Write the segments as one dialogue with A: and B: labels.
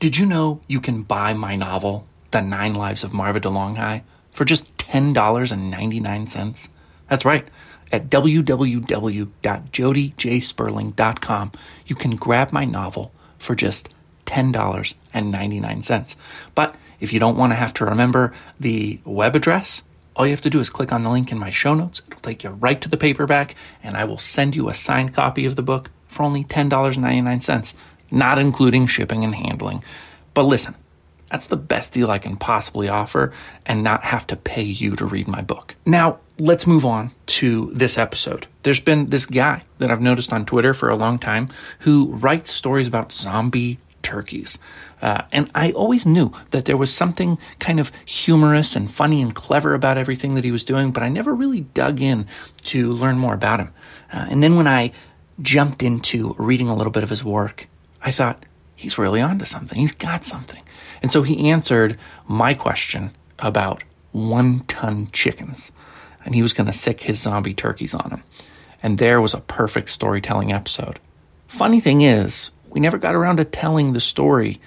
A: Did you know you can buy my novel, The Nine Lives of Marva DeLonghi, for just $10.99? That's right. At www.jodyjsperling.com, you can grab my novel for just $10.99. But if you don't want to have to remember the web address, all you have to do is click on the link in my show notes. It'll take you right to the paperback, and I will send you a signed copy of the book for only $10.99, not including shipping and handling. But listen, that's the best deal I can possibly offer and not have to pay you to read my book. Now, let's move on to this episode. There's been this guy that I've noticed on Twitter for a long time who writes stories about zombie turkeys. Uh, and I always knew that there was something kind of humorous and funny and clever about everything that he was doing, but I never really dug in to learn more about him. Uh, and then when I jumped into reading a little bit of his work, I thought, he's really onto something. He's got something. And so he answered my question about one ton chickens. And he was going to sic his zombie turkeys on them. And there was a perfect storytelling episode. Funny thing is, we never got around to telling the story,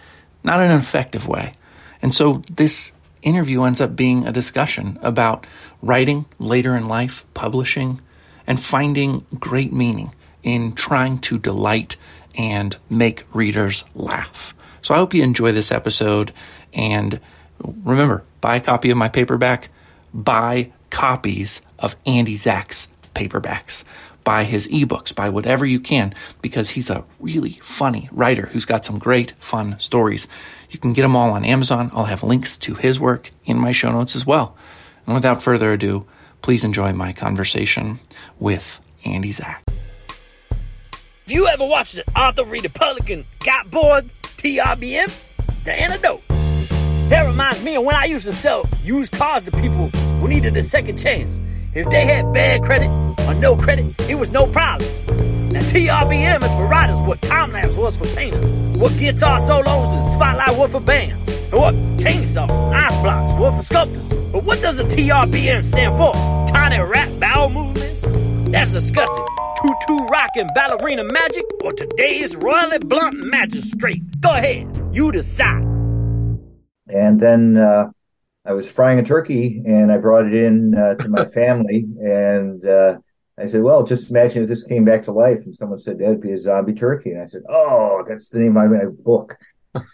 A: not in an effective way. And so this interview ends up being a discussion about writing later in life, publishing, and finding great meaning in trying to delight and make readers laugh. So I hope you enjoy this episode. And remember, buy a copy of my paperback, buy copies of Andy Zach's paperbacks buy his ebooks, buy whatever you can, because he's a really funny writer who's got some great, fun stories. You can get them all on Amazon. I'll have links to his work in my show notes as well. And without further ado, please enjoy my conversation with Andy Zach.
B: If you ever watched an Arthur read Republican got bored, TRBM, it's the antidote. That reminds me of when I used to sell used cars to people who needed a second chance. If they had bad credit or no credit, it was no problem. Now TRBM is for writers what time lapse was for painters, what guitar solos and spotlight were for bands, and what chainsaws and ice blocks were for sculptors. But what does a TRBM stand for? Tiny rap bowel movements? That's disgusting. Tutu rockin' ballerina magic or today's royally blunt magistrate? Go ahead, you decide.
C: And then uh, I was frying a turkey and I brought it in uh, to my family. And uh, I said, Well, just imagine if this came back to life. And someone said, That'd be a zombie turkey. And I said, Oh, that's the name of my book.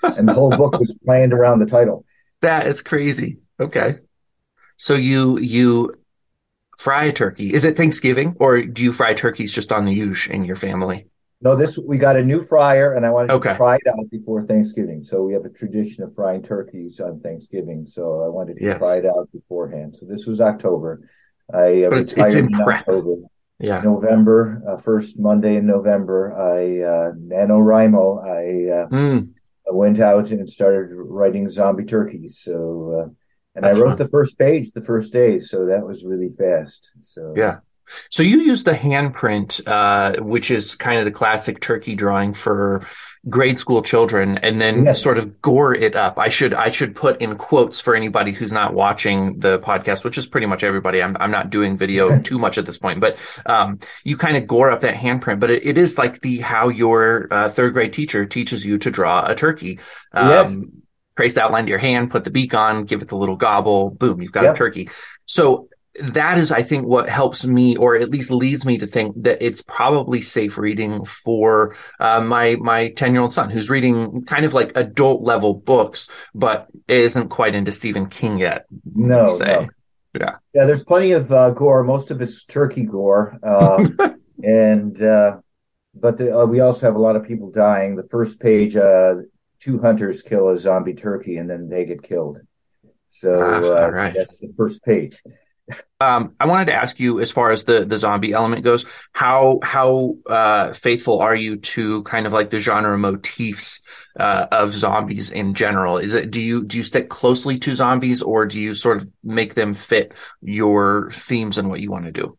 C: and the whole book was planned around the title.
A: That is crazy. Okay. So you you fry a turkey. Is it Thanksgiving or do you fry turkeys just on the huge in your family?
C: No, this we got a new fryer, and I wanted okay. to try it out before Thanksgiving. So we have a tradition of frying turkeys on Thanksgiving. So I wanted to yes. try it out beforehand. So this was October. I uh,
A: it's, it's in October.
C: Yeah, November, uh, first Monday in November. I uh, NaNoWriMo. I, uh, mm. I went out and started writing zombie turkeys. So uh, and That's I wrote fun. the first page the first day. So that was really fast. So
A: yeah. So you use the handprint, uh, which is kind of the classic turkey drawing for grade school children, and then yes. sort of gore it up. I should I should put in quotes for anybody who's not watching the podcast, which is pretty much everybody. I'm I'm not doing video too much at this point, but um, you kind of gore up that handprint. But it, it is like the how your uh, third grade teacher teaches you to draw a turkey. Um, yes. Trace the outline to your hand, put the beak on, give it the little gobble, boom, you've got yep. a turkey. So that is, I think, what helps me, or at least leads me to think that it's probably safe reading for uh, my my ten year old son, who's reading kind of like adult level books, but isn't quite into Stephen King yet.
C: No, no.
A: yeah,
C: yeah. There's plenty of uh, gore. Most of it's turkey gore, uh, and uh, but the, uh, we also have a lot of people dying. The first page, uh, two hunters kill a zombie turkey, and then they get killed. So ah, right. that's the first page.
A: Um, I wanted to ask you, as far as the the zombie element goes, how how uh, faithful are you to kind of like the genre motifs uh, of zombies in general? Is it do you do you stick closely to zombies, or do you sort of make them fit your themes and what you want to do?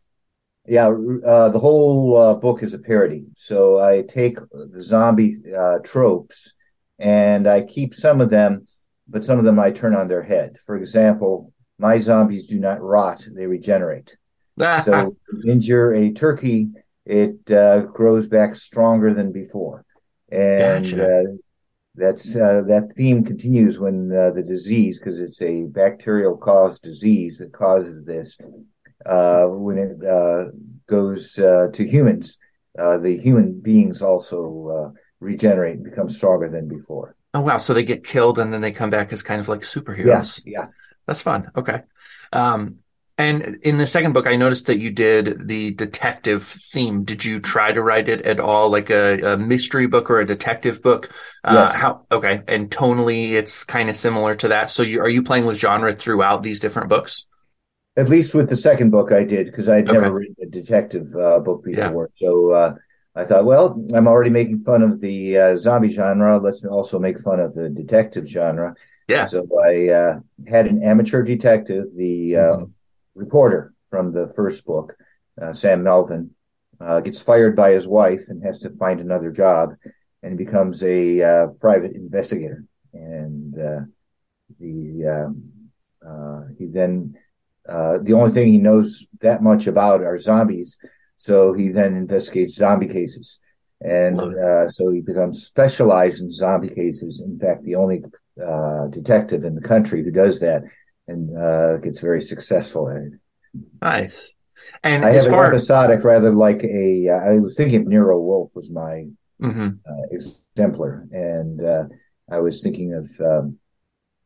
C: Yeah, uh, the whole uh, book is a parody. So I take the zombie uh, tropes and I keep some of them, but some of them I turn on their head. For example, my zombies do not rot; they regenerate. so, injure a turkey, it uh, grows back stronger than before. And gotcha. uh, that's uh, that theme continues when uh, the disease, because it's a bacterial caused disease that causes this, uh, when it uh, goes uh, to humans, uh, the human beings also regenerate and become stronger than before.
A: Oh wow! So they get killed and then they come back as kind of like superheroes.
C: Yeah, yeah.
A: That's fun. Okay. Um, and in the second book, I noticed that you did the detective theme. Did you try to write it at all, like a, a mystery book or a detective book?
C: Uh, yes.
A: how? Okay, and tonally, it's kind of similar to that. So, you, are you playing with genre throughout these different books?
C: At least with the second book, I did because I'd okay. never written a detective uh, book before. Yeah. So uh, I thought, well, I'm already making fun of the uh, zombie genre. Let's also make fun of the detective genre.
A: Yeah.
C: So I uh, had an amateur detective, the uh, mm-hmm. reporter from the first book, uh, Sam Melvin, uh, gets fired by his wife and has to find another job, and becomes a uh, private investigator. And uh, the um, he then the only thing he knows that much about are zombies, so he then investigates zombie cases. And so he becomes specialized in zombie cases. In fact, the only uh, detective in the country who does that and uh, gets very successful at it.
A: Nice. And
C: I have far... an episodic rather like a. Uh, I was thinking of Nero Wolfe was my
A: mm-hmm.
C: Uh, exemplar, and uh, I was thinking of um,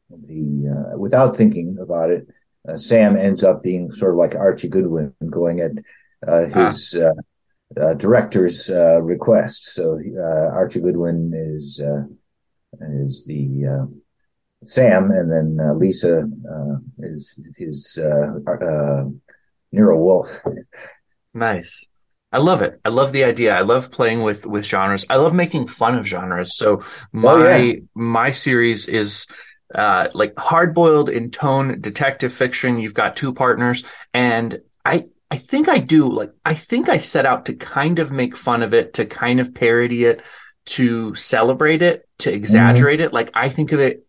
C: the uh, without thinking about it. Sam ends up being sort of like Archie Goodwin, going at his ah. director's request. So Archie Goodwin is is the uh, Sam, and then uh, Lisa uh, is his uh, uh, Nero Wolfe.
A: Nice. I love it. I love the idea. I love playing with with genres. I love making fun of genres. So my oh, yeah. my series is uh, like hard boiled in tone detective fiction. You've got two partners, and I I think I do like I think I set out to kind of make fun of it, to kind of parody it, to celebrate it, to exaggerate mm-hmm. it. Like I think of it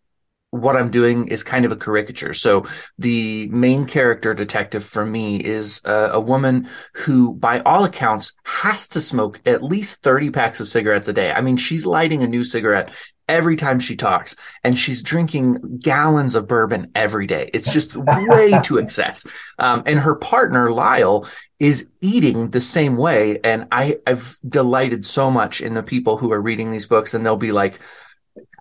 A: what I'm doing is kind of a caricature. So the main character detective for me is a, a, woman who, by all accounts, has to smoke at least 30 packs of cigarettes a day. I mean, she's lighting a new cigarette every time she talks and she's drinking gallons of bourbon every day. It's just way to excess. Um, and her partner, Lyle, is eating the same way. And I, I've delighted so much in the people who are reading these books and they'll be like,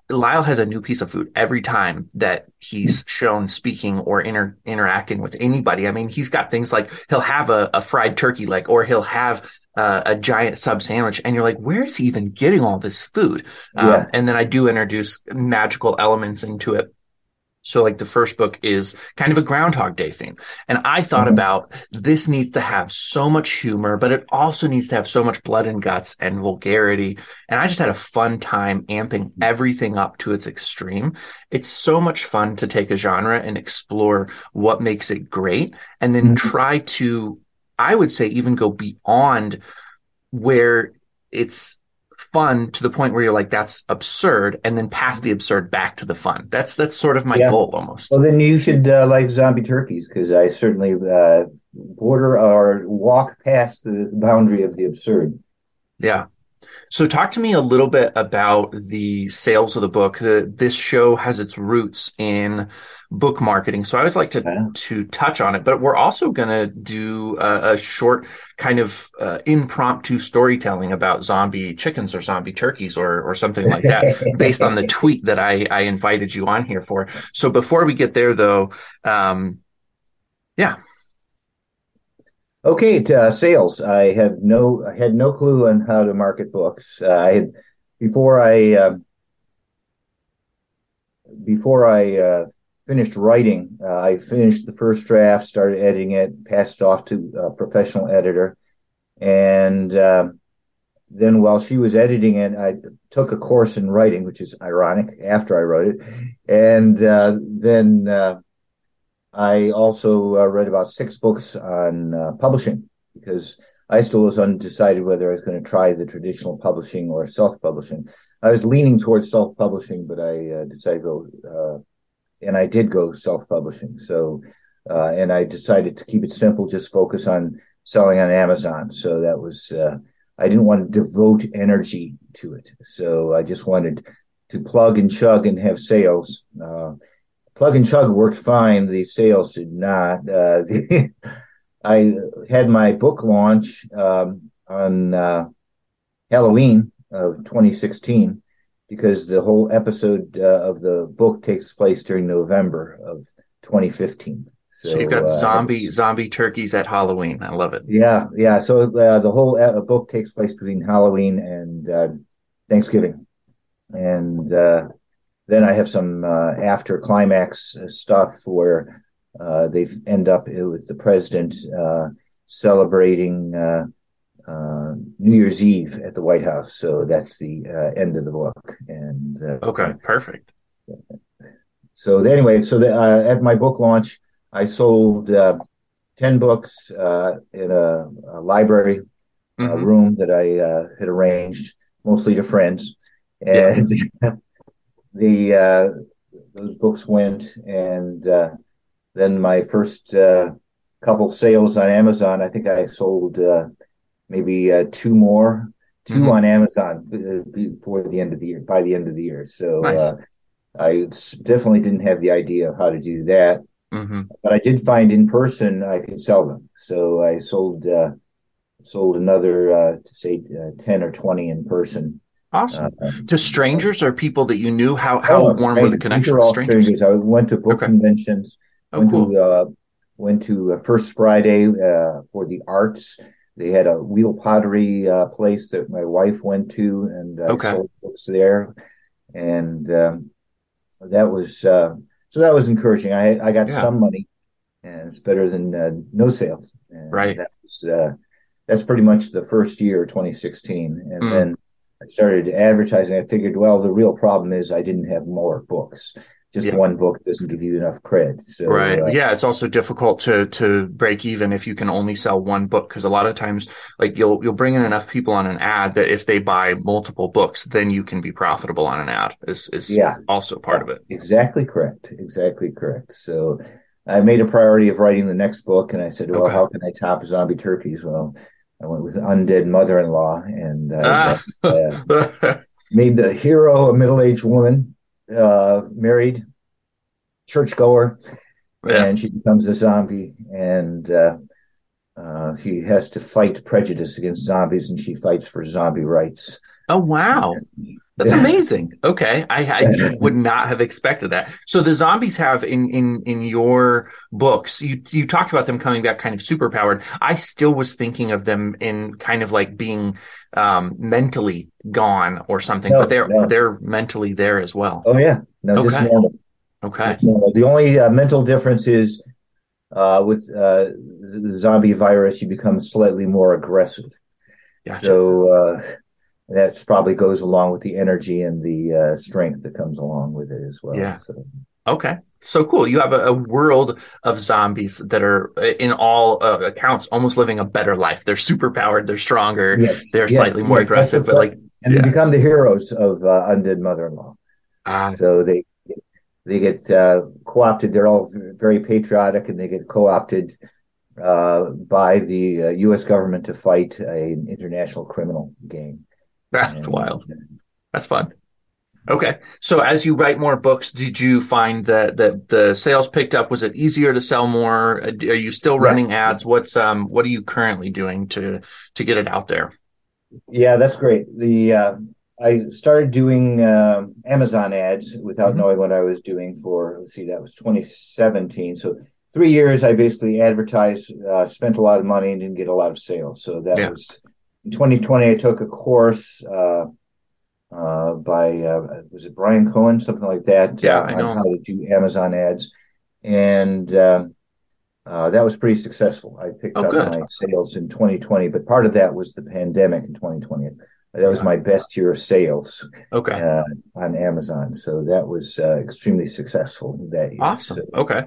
A: Lyle has a new piece of food every time that he's shown speaking or inter- interacting with anybody. I mean, he's got things like he'll have a, a fried turkey leg or he'll have uh, a giant sub sandwich and you're like, where is he even getting all this food? Um, yeah. And then I do introduce magical elements into it. So like the first book is kind of a Groundhog Day theme. And I thought mm-hmm. about this needs to have so much humor, but it also needs to have so much blood and guts and vulgarity. And I just had a fun time amping everything up to its extreme. It's so much fun to take a genre and explore what makes it great and then mm-hmm. try to, I would say even go beyond where it's fun to the point where you're like that's absurd and then pass the absurd back to the fun. That's that's sort of my yeah. goal almost.
C: Well then you should uh, like zombie turkeys because i certainly uh, border or walk past the boundary of the absurd.
A: Yeah so, talk to me a little bit about the sales of the book. The, this show has its roots in book marketing, so I always like to yeah. to touch on it. But we're also going to do a, a, short kind of uh, impromptu storytelling about zombie chickens or zombie turkeys or or something like that, based on the tweet that I I invited you on here for. So, before we get there, though, um, yeah,
C: Okay, to, uh, sales. I have no, I had no clue on how to market books. Uh, I had before I uh, before I uh, finished writing. Uh, I finished the first draft, started editing it, passed off to a professional editor, and um, then while she was editing it, I took a course in writing, which is ironic. After I wrote it, and uh, then I also uh, read about six books on uh, publishing because I still was undecided whether I was going to try the traditional publishing or self publishing. I was leaning towards self publishing, but I uh, decided to go, uh, and I did go self publishing. So, uh, and I decided to keep it simple, just focus on selling on Amazon. So that was, uh, I didn't want to devote energy to it. So I just wanted to plug and chug and have sales. Plug and chug worked fine. The sales did not. Uh, the, I had my book launch um, on uh, Halloween of 2016 because the whole episode uh, of the book takes place during November of 2015.
A: So, so you've got uh, zombie zombie turkeys at Halloween. I love it.
C: Yeah, yeah. So uh, the whole uh, book takes place between Halloween and uh, Thanksgiving, and uh, then I have some uh, after climax uh, stuff where uh, they end up with the president celebrating New Year's Eve at the White House. So that's the end of the book. And
A: okay, perfect.
C: So anyway, so the, at my book launch. I sold uh, 10 books uh, in a, a library mm-hmm. room that I uh, had arranged, mostly to friends. And yeah. the uh, those books went, and uh, then my first couple sales on Amazon, I think I sold maybe two more, 2 mm-hmm. on Amazon before the end of the year, by the end of the year. So nice. I definitely didn't have the idea of how to do that. Mm-hmm. But I did find in person I could sell them, so I sold uh, sold another uh, say uh, ten or twenty in person.
A: Awesome. Uh, to strangers or people that you knew? How how oh, warm were the connections?
C: Strangers? strangers? I went to book okay. conventions. Oh, went cool. to uh, went to First Friday uh, for the arts. They had a wheel pottery place that my wife went to, and I okay. sold books there. And um, that was so that was encouraging. I I got yeah. some money, and it's better than uh, no sales. And
A: right.
C: That was, uh, that's pretty much the first year, 2016, and mm. then I started advertising. I figured, well, the real problem is I didn't have more books just yeah. one book doesn't give you enough credit. So,
A: right. Uh, yeah. It's also difficult to, to break even if you can only sell one book. Cause a lot of times, like you'll, you'll bring in enough people on an ad that if they buy multiple books, then you can be profitable on an ad is, is, yeah. Is also part of it.
C: Exactly correct. Exactly correct. So I made a priority of writing the next book and I said, well, okay. how can I top zombie turkeys? Well, I went with undead mother-in-law and uh, uh, made the hero a middle-aged woman uh, married, churchgoer, yeah. and she becomes a zombie, and uh, uh, she has to fight prejudice against zombies, and she fights for zombie rights.
A: Oh wow, that's yeah. amazing. Okay, I, I would not have expected that. So the zombies have in in in your books, you you talked about them coming back kind of superpowered. I still was thinking of them in kind of like being um, mentally gone or something, no, but they're no. they're mentally there as well.
C: Oh yeah, no, okay. just normal.
A: Okay. Just normal.
C: The only uh, mental difference is uh, with uh, the zombie virus, you become slightly more aggressive. Gotcha. So uh, that probably goes along with the energy and the uh, strength that comes along with it as well.
A: Yeah. So. Okay. So cool. You have a, a, world of zombies that are, uh, in all uh, accounts, almost living a better life. They're super powered. They're stronger. Yes. They're yes, slightly yes, more aggressive, but like,
C: and yeah. they become the heroes of uh, undead mother-in-law. Uh, so they they get uh, co-opted. They're all very patriotic, and they get co-opted uh, by the U.S. government to fight an international criminal gang.
A: That's wild. That's fun. Okay. So as you write more books, did you find that that the sales picked up? Was it easier to sell more? Uh, are you still running yeah. ads? What's um what are you currently doing to to get it out there?
C: Yeah, that's great. The uh, I started doing uh, Amazon ads without mm-hmm. knowing what I was doing for. Let's see, that was 2017. So three years, I basically advertised, uh, spent a lot of money, and didn't get a lot of sales. So that yeah. was in 2020. I took a course uh, uh, by uh, was it Bryan Cohen, something like that.
A: Yeah, uh, I know
C: how to do Amazon ads, and um, uh, that was pretty successful. I picked oh, up good. my sales in 2020, but part of that was the pandemic in 2020. That was my best year of sales.
A: Okay.
C: Uh, on Amazon, so that was extremely successful that year.
A: Awesome.
C: So,
A: okay.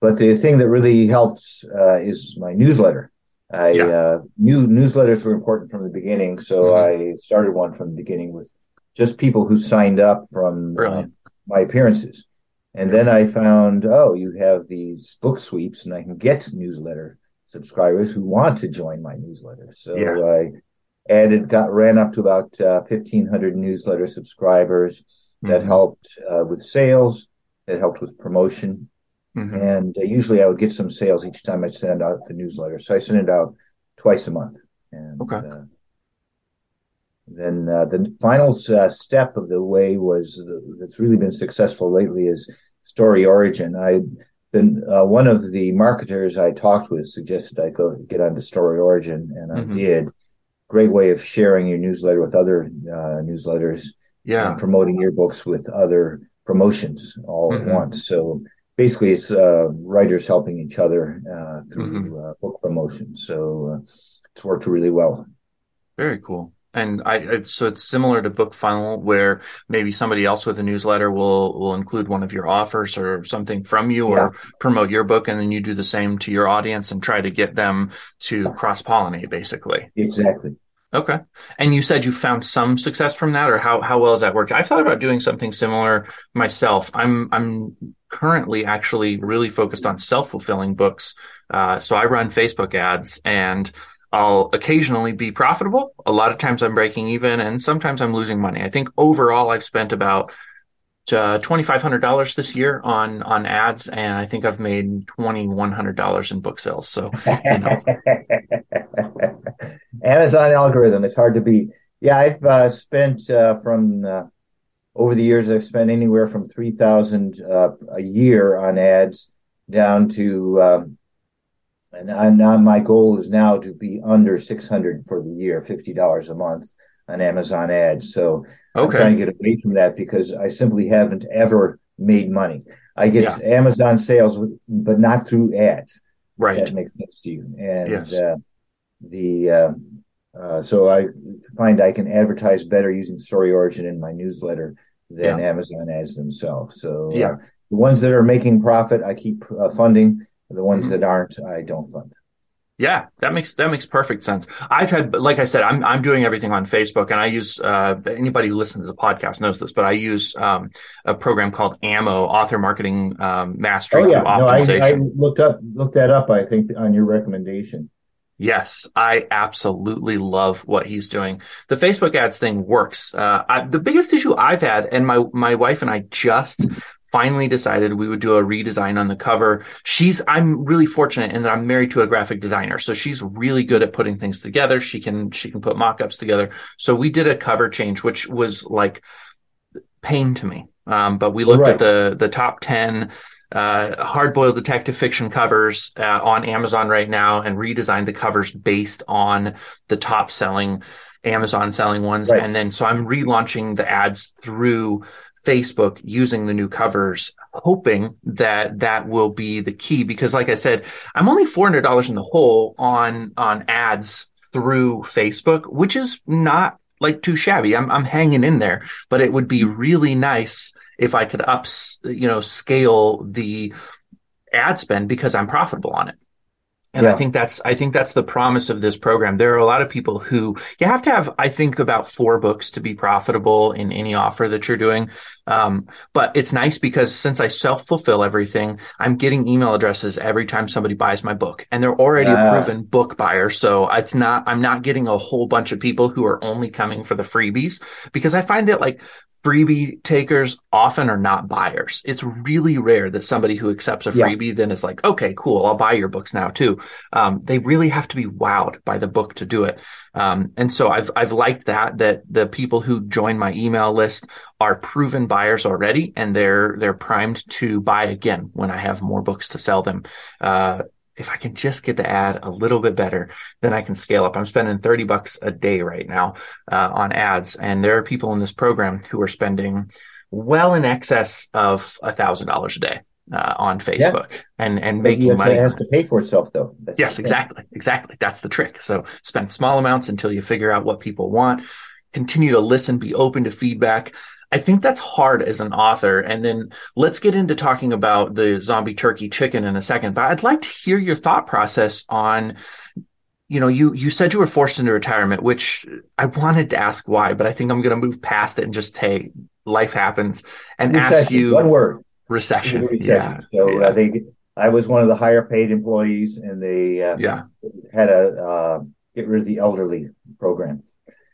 C: But the thing that really helps is my newsletter. I yeah. uh, knew newsletters were important from the beginning, so mm-hmm. I started one from the beginning with just people who signed up from uh, my appearances. And then I found, oh, you have these book sweeps, and I can get newsletter subscribers who want to join my newsletter. So yeah. I added got ran up to about uh, 1500 newsletter subscribers that mm-hmm. helped uh, with sales that helped with promotion mm-hmm. and uh, usually i would get some sales each time i send out the newsletter so i send it out twice a month and okay. Uh, then uh, the final uh, step of the way was that's really been successful lately is StoryOrigin i been one of the marketers i talked with suggested i go get onto StoryOrigin and i mm-hmm. did great way of sharing your newsletter with other uh, newsletters
A: yeah
C: and promoting your books with other promotions all mm-hmm. at once so basically it's uh, writers helping each other uh, through mm-hmm. Uh, book promotion so uh, it's worked really well
A: very cool and I so it's similar to BookFunnel, where maybe somebody else with a newsletter will will include one of your offers or something from you, or promote your book, and then you do the same to your audience and try to get them to cross pollinate, basically.
C: Exactly.
A: Okay. And you said you found some success from that, or how how well has that worked? I've thought about doing something similar myself. I'm I'm currently actually really focused on self fulfilling books. Uh, so I run Facebook ads and I'll occasionally be profitable. A lot of times I'm breaking even and sometimes I'm losing money. I think overall I've spent about uh, $2,500 this year on, on ads. And I think I've made $2,100 in book sales. So, you know.
C: Amazon algorithm, it's hard to beat. Yeah. I've uh, spent uh, from uh, over the years, I've spent anywhere from 3000 uh, a year on ads down to, um, and, and my goal is now to be under 600 for the year, $50 a month on Amazon ads. So okay. I'm trying to get away from that because I simply haven't ever made money. I get yeah. Amazon sales, but not through ads.
A: Right.
C: That makes sense to you. And yes. Uh, the uh, uh, so I find I can advertise better using StoryOrigin in my newsletter than yeah. Amazon ads themselves. So uh,
A: yeah.
C: the ones that are making profit, I keep uh, funding the ones mm-hmm. that aren't, I don't fund.
A: Yeah, that makes that makes perfect sense. I've had, like I said, I'm I'm doing everything on Facebook, and I use uh, anybody who listens to the podcast knows this, but I use um, a program called AMO, Author Marketing um, Mastery
C: oh, yeah. No, I, I, looked up looked that up. I think on your recommendation.
A: Yes, I absolutely love what he's doing. The Facebook ads thing works. Uh, I, the biggest issue I've had, and my my wife and I just finally decided we would do a redesign on the cover. She's, I'm really fortunate in that I'm married to a graphic designer. So she's really good at putting things together. She can, she can put mock-ups together. So we did a cover change, which was like pain to me. Um, but we looked right. at the, the top 10, uh, hard-boiled detective fiction covers uh, on Amazon right now and redesigned the covers based on the top selling Amazon selling ones. Right. And then so I'm relaunching the ads through Facebook using the new covers, hoping that that will be the key. Because, like I said, I'm only four hundred dollars in the hole on on ads through Facebook, which is not like too shabby. I'm I'm hanging in there, but it would be really nice if I could ups you know scale the ad spend because I'm profitable on it. And yeah. I think that's, I think that's the promise of this program. There are a lot of people who you have to have, I think about four books to be profitable in any offer that you're doing. Um, but it's nice because since I self fulfill everything, I'm getting email addresses every time somebody buys my book and they're already a proven book buyer. So it's not, I'm not getting a whole bunch of people who are only coming for the freebies because I find that like freebie takers often are not buyers. It's really rare that somebody who accepts a freebie yeah. then is like, okay, cool, I'll buy your books now too. Um, they really have to be wowed by the book to do it. Um, and so I've, I've liked that, that the people who join my email list are proven buyers already and they're, they're primed to buy again when I have more books to sell them. Uh, if I can just get the ad a little bit better, then I can scale up. I'm spending 30 bucks a day right now uh, on ads. And there are people in this program who are spending well in excess of a thousand dollars a day. Uh, on Facebook yeah. and and making money.
C: It has to pay for itself, though.
A: That's yes, exactly, exactly. That's the trick. So spend small amounts until you figure out what people want. Continue to listen, be open to feedback. I think that's hard as an author. And then let's get into talking about the zombie turkey chicken in a second. But I'd like to hear your thought process on, you know, you you said you were forced into retirement, which I wanted to ask why, but I think I'm going to move past it and just say life happens and recession, ask you
C: one word
A: recession.
C: recession.
A: Yeah.
C: So yeah. Uh, they, I was one of the higher paid employees, and they uh,
A: yeah
C: had a uh, get rid of the elderly program.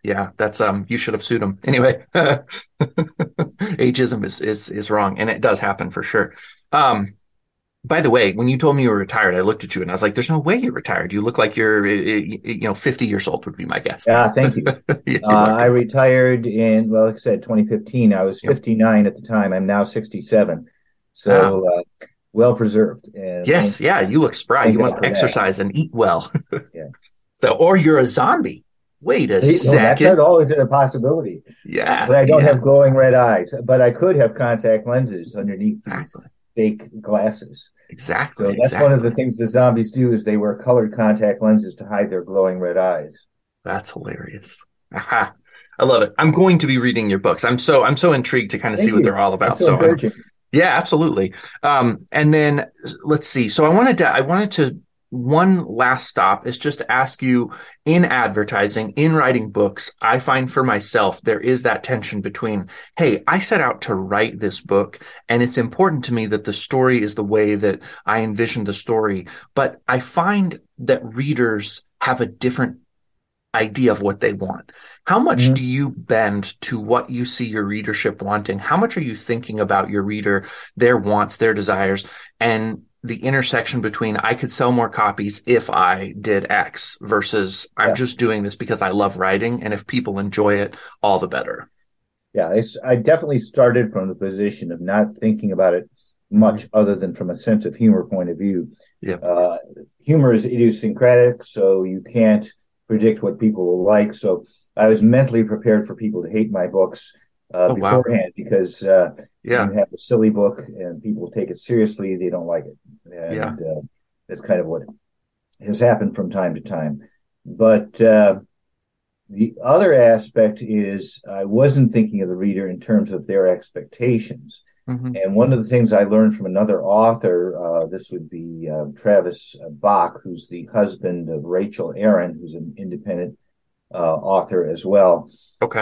A: Yeah, that's um. You should have sued him anyway. Ageism is is is wrong, and it does happen for sure. Um, by the way, when you told me you were retired, I looked at you and I was like, "There's no way you're retired. You look like you're, you know, 50 years old." Would be my guess.
C: Yeah, thank you. yeah, uh, I retired in well, like I said, 2015. I was 59 yep. at the time. I'm now 67, so wow. uh, well preserved.
A: yes, yeah, you look spry. You must exercise that. and eat well. yeah. So, or you're a zombie. Wait a second.
C: That's always a possibility.
A: Yeah.
C: But I don't yeah. have glowing red eyes. But I could have contact lenses underneath exactly. these fake glasses.
A: Exactly.
C: So that's
A: exactly.
C: one of the things the zombies do is they wear colored contact lenses to hide their glowing red eyes.
A: That's hilarious. Aha. I love it. I'm going to be reading your books. I'm so I'm so intrigued to kind of Thank see you. what they're all about. so, so yeah, absolutely. Um, and then let's see. So I wanted to I wanted to one last stop is just to ask you in advertising, in writing books, I find for myself, there is that tension between, hey, I set out to write this book and it's important to me that the story is the way that I envisioned the story. But I find that readers have a different idea of what they want. How much mm-hmm. do you bend to what you see your readership wanting? How much are you thinking about your reader, their wants, their desires? And the intersection between I could sell more copies if I did X versus I'm just doing this because I love writing. And if people enjoy it, all the better.
C: Yeah, it's, I definitely started from the position of not thinking about it much mm-hmm. other than from a sense of humor point of view.
A: Yeah.
C: Uh, humor is idiosyncratic, so you can't predict what people will like. So I was mentally prepared for people to hate my books uh, oh, beforehand wow. because uh,
A: yeah.
C: you have a silly book and people take it seriously, they don't like it. And
A: yeah.
C: uh, that's kind of what has happened from time to time. But uh, the other aspect is I wasn't thinking of the reader in terms of their expectations. Mm-hmm. And one of the things I learned from another author, uh, this would be uh, Travis Bach, who's the husband of Rachel Aaron, who's an independent uh, author as well.
A: Okay.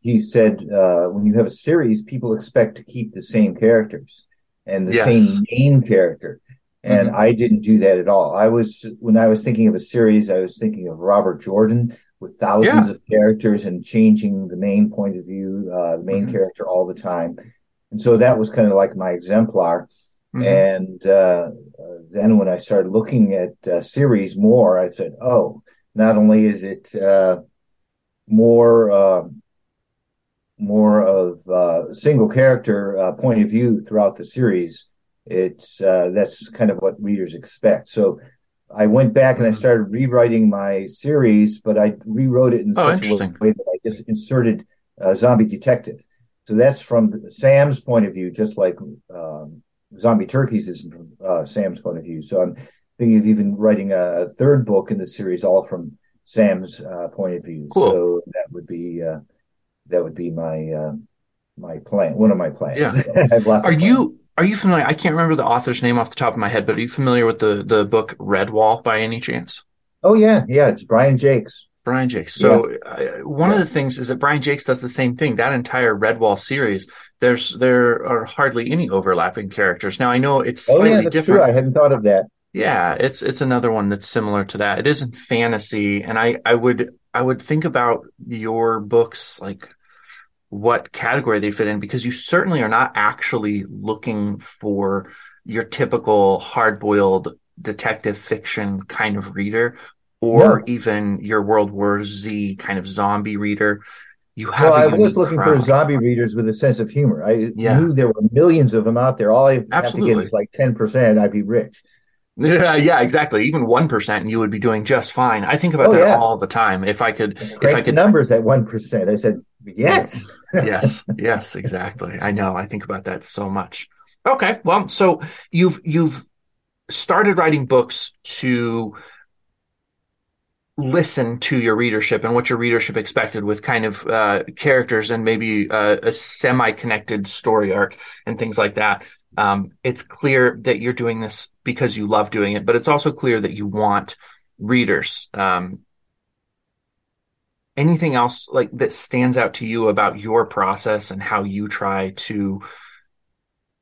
C: He said uh, when you have a series, people expect to keep the same characters and the yes. same main character. And mm-hmm. I didn't do that at all. I was when I was thinking of a series, I was thinking of Robert Jordan with thousands yeah. of characters and changing the main point of view, uh, the main mm-hmm. character all the time. And so that was kind of like my exemplar. Mm-hmm. And uh, then when I started looking at uh, series more, I said, oh, not only is it uh, more uh, more of uh, single character uh, point of view throughout the series, it's uh, that's kind of what readers expect. So I went back and I mm-hmm. started rewriting my series, but I rewrote it in oh, such a way that I just inserted zombie detective. So that's from Sam's point of view, just like um, Zombie Turkeys is from uh, Sam's point of view. So I'm thinking of even writing a, a third book in the series, all from Sam's uh, point of view.
A: Cool.
C: So that would be uh, that would be my uh, my plan. One of my plans.
A: Yeah. are you are you familiar? I can't remember the author's name off the top of my head, but are you familiar with the the book Redwall by any chance?
C: Oh yeah, yeah. It's Brian Jacques.
A: Brian Jacques. So yeah. uh, one yeah. of the things is that Brian Jacques does the same thing. That entire Redwall series, there's there are hardly any overlapping characters. Now I know it's slightly oh, yeah, different.
C: True. I hadn't thought of that.
A: Yeah, it's it's another one that's similar to that. It isn't fantasy, and I I would I would think about your books like what category they fit in because you certainly are not actually looking for your typical hard-boiled detective fiction kind of reader or no. even your World War Z kind of zombie reader. You have.
C: Well, I was looking crowd. for zombie readers with a sense of humor. I yeah. knew there were millions of them out there. All I Absolutely. have to get is like ten percent. I'd be rich.
A: Yeah, yeah, exactly. Even one percent, and you would be doing just fine. I think about oh, that yeah. all the time. If I could, if I could
C: numbers at one percent, I said yes,
A: yes, yes, exactly. I know. I think about that so much. Okay, well, so you've you've started writing books to listen to your readership and what your readership expected with kind of uh, characters and maybe uh, a semi-connected story arc and things like that. Um, it's clear that you're doing this because you love doing it, but it's also clear that you want readers. Um, anything else like that stands out to you about your process and how you try to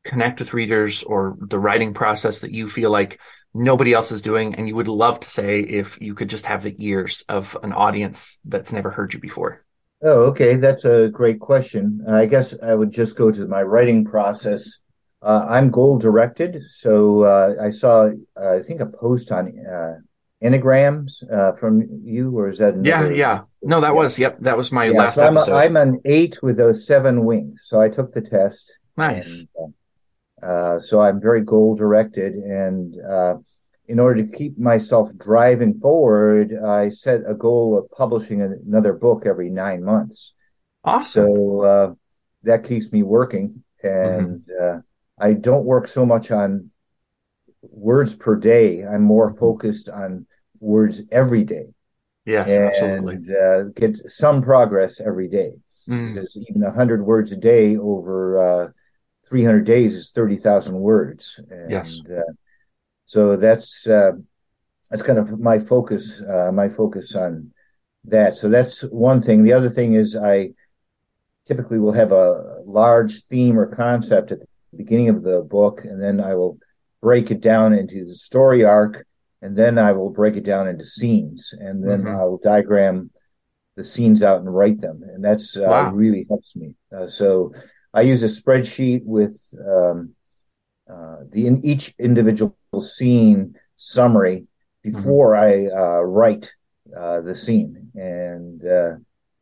A: connect with readers or the writing process that you feel like nobody else is doing and you would love to say if you could just have the ears of an audience that's never heard you before
C: Oh, okay. That's a great question. I guess I would just go to my writing process. Uh, I'm goal directed. So uh, I saw, uh, I think, a post on uh, enneagrams uh, from you, or is that?
A: Another... Yeah, yeah. No, that yeah. was, yep, that was my
C: yeah,
A: last
C: so I'm,
A: episode.
C: A, I'm an eight with those seven wings. So I took the test.
A: Nice.
C: And, uh, so I'm very goal directed. And in order to keep myself driving forward, I set a goal of publishing another book every nine months.
A: Awesome.
C: So uh, that keeps me working, and mm-hmm. uh, I don't work so much on words per day. I'm more mm-hmm. focused on words every day.
A: Yes,
C: and,
A: absolutely.
C: Uh, get some progress every day
A: mm.
C: because even hundred words a day over uh, 300 days is 30,000 words. And,
A: yes
C: uh, so that's uh, that's kind of my focus uh, my focus on that so that's one thing the other thing is i typically will have a large theme or concept at the beginning of the book and then i will break it down into the story arc and then i will break it down into scenes and then mm-hmm. i'll diagram the scenes out and write them and that's uh, wow. really helps me uh, so i use a spreadsheet with um, uh, the in each individual scene summary before mm-hmm. I uh, write uh, the scene, and uh,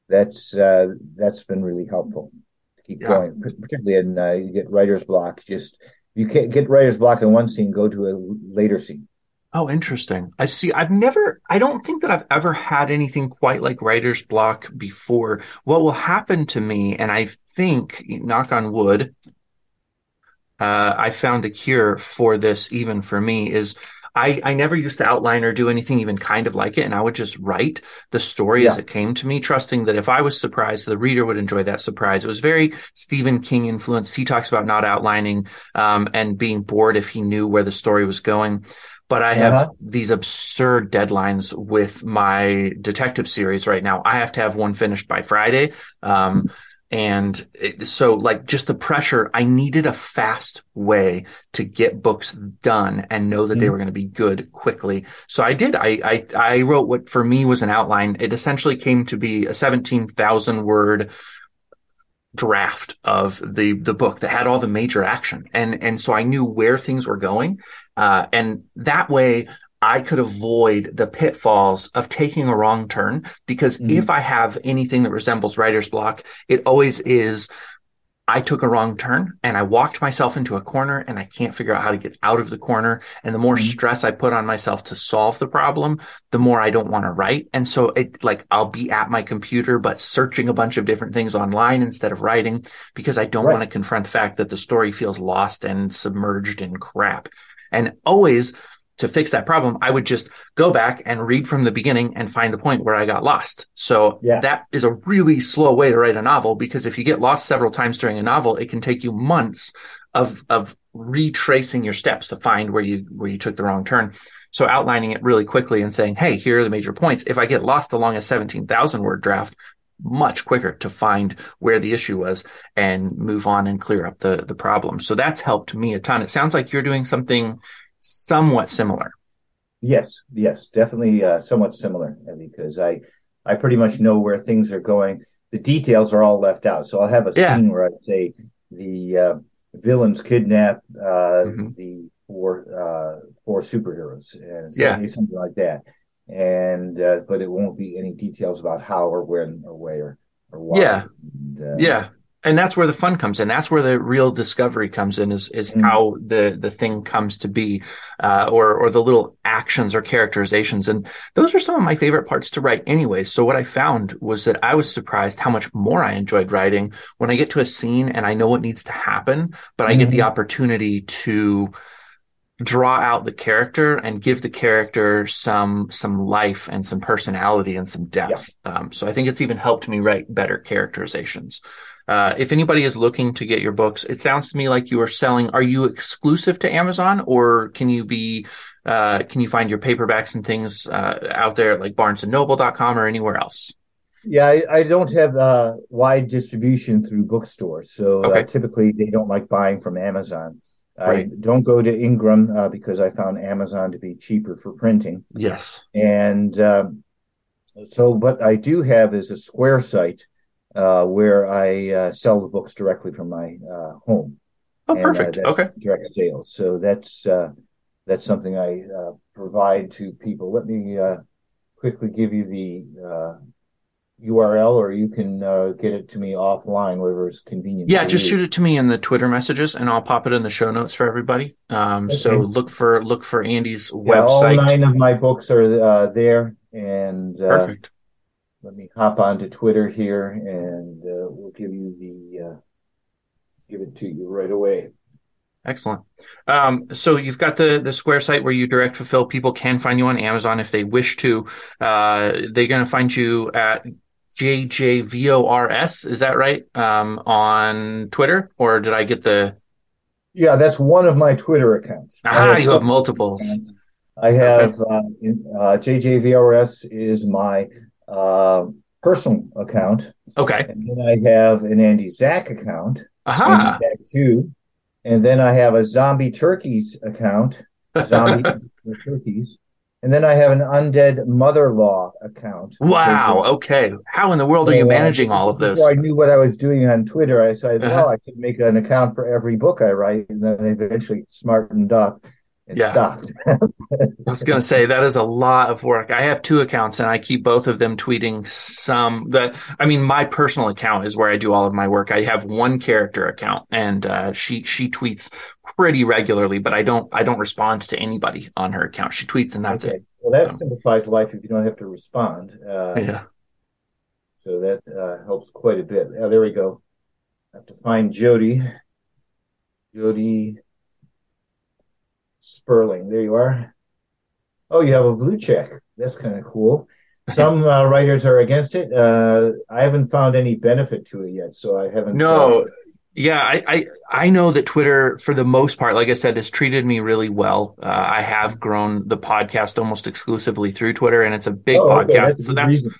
C: that's uh, that's been really helpful to keep yeah. going. Particularly in uh, you get writer's block, just you can't get writer's block in one scene, go to a later scene.
A: Oh, interesting. I see. I've never, I don't think that I've ever had anything quite like writer's block before. What will happen to me, and I think, knock on wood, uh, I found a cure for this, even for me, is I, I never used to outline or do anything even kind of like it. And I would just write the story yeah. as it came to me, trusting that if I was surprised, the reader would enjoy that surprise. It was very Stephen King influenced. He talks about not outlining um, and being bored if he knew where the story was going. But I have uh-huh. these absurd deadlines with my detective series right now. I have to have one finished by Friday. Um, and it, so like just the pressure i needed a fast way to get books done and know that mm-hmm. they were going to be good quickly so i did I, I i wrote what for me was an outline it essentially came to be a 17000 word draft of the the book that had all the major action and and so i knew where things were going uh, and that way I could avoid the pitfalls of taking a wrong turn because mm-hmm. if I have anything that resembles writer's block, it always is I took a wrong turn and I walked myself into a corner and I can't figure out how to get out of the corner. And the more mm-hmm. stress I put on myself to solve the problem, the more I don't want to write. And so it like I'll be at my computer, but searching a bunch of different things online instead of writing because I don't right. want to confront the fact that the story feels lost and submerged in crap. And always to fix that problem, I would just go back and read from the beginning and find the point where I got lost. So yeah. that is a really slow way to write a novel because if you get lost several times during a novel, it can take you months of of retracing your steps to find where you where you took the wrong turn. So outlining it really quickly and saying, "Hey, here are the major points." If I get lost along a 17,000 word draft, much quicker to find where the issue was and move on and clear up the the problem. So that's helped me a ton. It sounds like you're doing something somewhat similar.
C: Yes, yes, definitely uh, somewhat similar because I I pretty much know where things are going. The details are all left out. So I'll have a yeah. scene where I say the uh, villains kidnap uh, mm-hmm. the four uh, four superheroes and yeah. something like that. And uh, but it won't be any details about how or when or where or why.
A: Yeah, and, uh, yeah and that's where the fun comes in. That's where the real discovery comes in. Is is mm. how the the thing comes to be, uh, or or the little actions or characterizations. And those are some of my favorite parts to write, anyway. So what I found was that I was surprised how much more I enjoyed writing when I get to a scene and I know what needs to happen, but I get the mm-hmm. opportunity to draw out the character and give the character some some life and some personality and some depth. Yeah. Um, so I think it's even helped me write better characterizations. Uh, if anybody is looking to get your books, it sounds to me like you are selling. Are you exclusive to Amazon, or can you be? Uh, can you find your paperbacks and things uh, out there like BarnesandNoble.com or anywhere else?
C: Yeah, I, I don't have uh, wide distribution through bookstores, so uh, okay. typically they don't like buying from Amazon. Right. I don't go to Ingram uh, because I found Amazon to be cheaper for printing.
A: Yes,
C: and um, so what I do have is a Square site uh, where I uh, sell the books directly from my uh, home.
A: Oh, perfect.
C: And, uh,
A: okay.
C: Direct sales. So that's uh, that's something I uh, provide to people. Let me quickly give you the URL, or you can get it to me offline, whatever is convenient.
A: Yeah, just shoot it to me in the Twitter messages, and I'll pop it in the show notes for everybody. Um, okay. So look for look for Andy's yeah, website.
C: All nine of my books are there, and
A: perfect
C: let me hop onto Twitter here and uh, we'll give you the uh, give it to you right away.
A: Excellent. Um, so you've got the the Square site where you direct fulfill. People can find you on Amazon if they wish to. Uh, they're going to find you at JJVORS. Is that right? Um, on Twitter, or did I get the?
C: Yeah, that's one of my Twitter accounts.
A: Ah, have you have multiples.
C: I have okay. uh, in, uh, JJVORS is my uh, personal account.
A: Okay.
C: And then I have an Andy Zack account.
A: Aha.
C: Uh-huh. too. And then I have a Zombie Turkeys account. Zombie Turkeys. And then I have an Undead Mother-Law account.
A: Wow. Okay. How in the world so, are you managing uh, all of this?
C: I knew what I was doing on Twitter, I said, uh-huh. well, I could make an account for every book I write. And then I eventually smartened up and yeah. stopped. I
A: was going to say that is a lot of work. I have two accounts and I keep both of them tweeting some that I mean my personal account is where I do all of my work. I have one character account and uh, she she tweets pretty regularly, but I don't I don't respond to anybody on her account. She tweets and that's okay. it.
C: Well, that simplifies life if you don't have to respond.
A: Uh, yeah.
C: So that uh, helps quite a bit. Oh, there we go. I have to find Jody. Jody Sperling. There you are. Oh, you have a blue check. That's kind of cool. Some uh, writers are against it. Uh, I haven't found any benefit to it yet, so I haven't.
A: No, yeah, I, I, I know that Twitter, for the most part, like I said, has treated me really well. Uh, I have grown the podcast almost exclusively through Twitter, and it's a big oh, okay. podcast. That's so that's reason.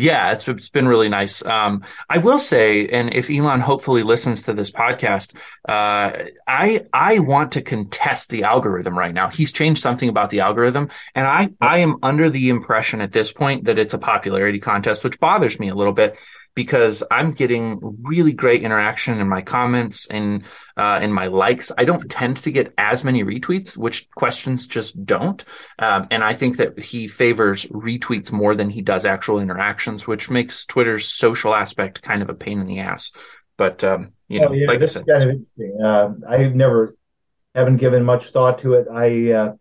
A: Yeah, it's it's been really nice. Um, I will say, and if Elon hopefully listens to this podcast, uh, I I want to contest the algorithm right now. He's changed something about the algorithm, and I I am under the impression at this point that it's a popularity contest, which bothers me a little bit because I'm getting really great interaction in my comments and uh, in my likes. I don't tend to get as many retweets, which questions just don't. Um, and I think that he favors retweets more than he does actual interactions, which makes Twitter's social aspect kind of a pain in the ass. But um, you know, oh,
C: yeah,
A: like
C: this is kind of interesting. Uh, I've never haven't given much thought to it. I uh,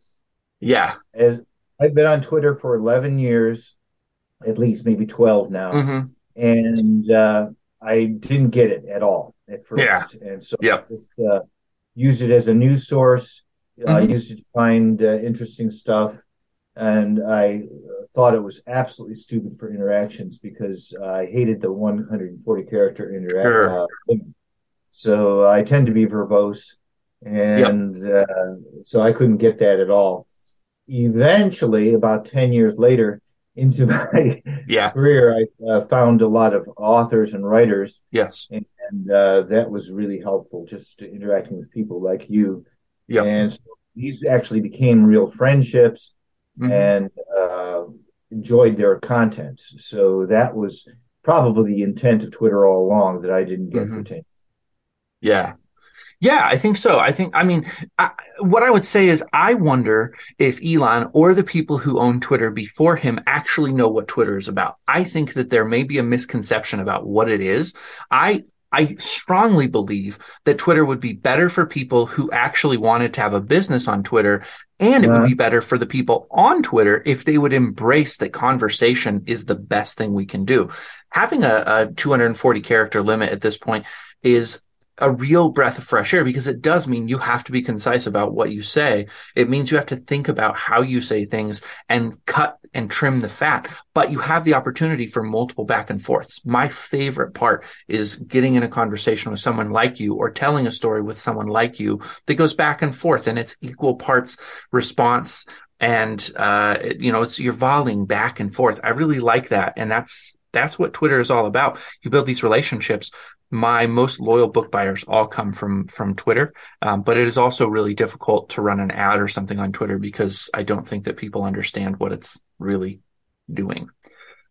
A: yeah,
C: as, I've been on Twitter for eleven years, at least maybe twelve now.
A: Mm-hmm
C: and uh, I didn't get it at all at first.
A: Yeah.
C: And so
A: yep.
C: I just uh, used it as a news source. Mm-hmm. I used it to find uh, interesting stuff. And I uh, thought it was absolutely stupid for interactions because I hated the 140 character interaction. Sure. Uh, so I tend to be verbose. And yep. Uh, so I couldn't get that at all. Eventually, about 10 years later, into my
A: yeah.
C: career, I uh, found a lot of authors and writers.
A: Yes,
C: and, and uh, that was really helpful, just interacting with people like you.
A: Yeah,
C: and so these actually became real friendships, mm-hmm. and uh, enjoyed their content. So that was probably the intent of Twitter all along that I didn't get mm-hmm. for ten.
A: Yeah, yeah, I think so. I think, I mean, I, what I would say is I wonder if Elon or the people who own Twitter before him actually know what Twitter is about. I think that there may be a misconception about what it is. I, I strongly believe that Twitter would be better for people who actually wanted to have a business on Twitter. And it would be better for the people on Twitter if they would embrace that conversation is the best thing we can do. Having a, a 240 character limit at this point is a real breath of fresh air because it does mean you have to be concise about what you say. It means you have to think about how you say things and cut and trim the fat, but you have the opportunity for multiple back and forths. My favorite part is getting in a conversation with someone like you or telling a story with someone like you that goes back and forth and it's equal parts response and uh, you know it's you're volleying back and forth. I really like that, and that's that's what Twitter is all about. You build these relationships my most loyal book buyers all come from from Twitter, um, but it is also really difficult to run an ad or something on Twitter because I don't think that people understand what it's really doing.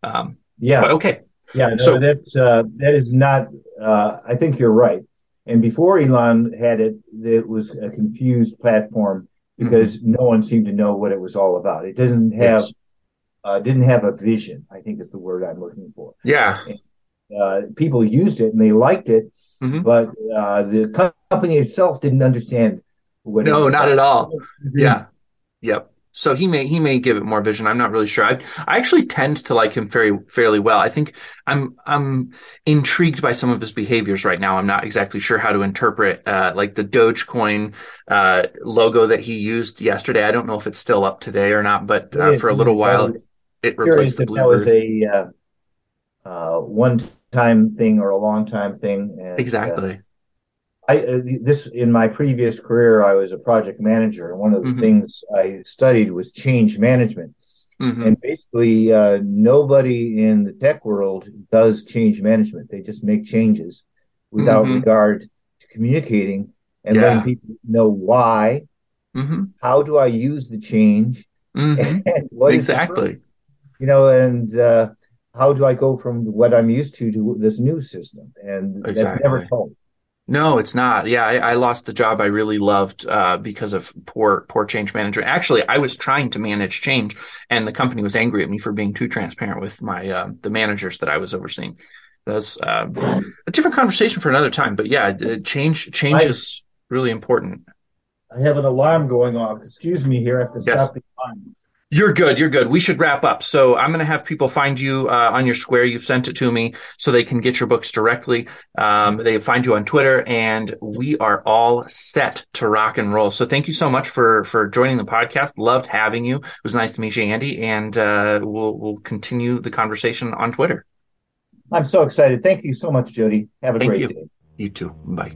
A: Um,
C: yeah.
A: Okay.
C: Yeah, no, so that uh, that is not. Uh, I think you're right. And before Elon had it, it was a confused platform because mm-hmm. no one seemed to know what it was all about. It didn't have yes. uh, didn't have a vision. I think is the word I'm looking for.
A: Yeah.
C: And, uh, people used it and they liked it, mm-hmm. but uh, the company itself didn't understand
A: what. No, not at all. Yeah. Yep. So he may he may give it more vision. I'm not really sure. I I actually tend to like him very fairly well. I think I'm I'm intrigued by some of his behaviors right now. I'm not exactly sure how to interpret uh, like the Dogecoin uh, logo that he used yesterday. I don't know if it's still up today or not, but uh, for a little while it replaced the
C: That was a uh, uh, one time thing or a long time thing.
A: And, uh, exactly.
C: I uh, this in my previous career, I was a project manager, and one of the mm-hmm. things I studied was change management. Mm-hmm. And basically, uh, nobody in the tech world does change management. They just make changes without mm-hmm. regard to communicating and yeah. letting people know why. Mm-hmm. How do I use the change?
A: Mm-hmm. And what exactly?
C: you know, and uh, how do I go from what I'm used to to this new system? And exactly. that's never told.
A: No, it's not. Yeah, I, I, lost the job I really loved uh, because of poor poor change management. Actually, I was trying to manage change, and the company was angry at me for being too transparent with my uh, the managers that I was overseeing. That's uh, a different conversation for another time. But yeah, change change I, is really important.
C: I have an alarm going off. Excuse me here. I have to yes. stop the alarm.
A: You're good. You're good. We should wrap up. So I'm going to have people find you uh, on your square. You've sent it to me so they can get your books directly. Um, they find you on Twitter, and we are all set to rock and roll. So thank you so much for for joining the podcast. Loved having you. It was nice to meet you, Andy, and uh, we'll we'll continue the conversation on Twitter.
C: I'm so excited. Thank you so much, Jody. Have a
A: thank
C: great
A: you.
C: day.
A: You too. Bye.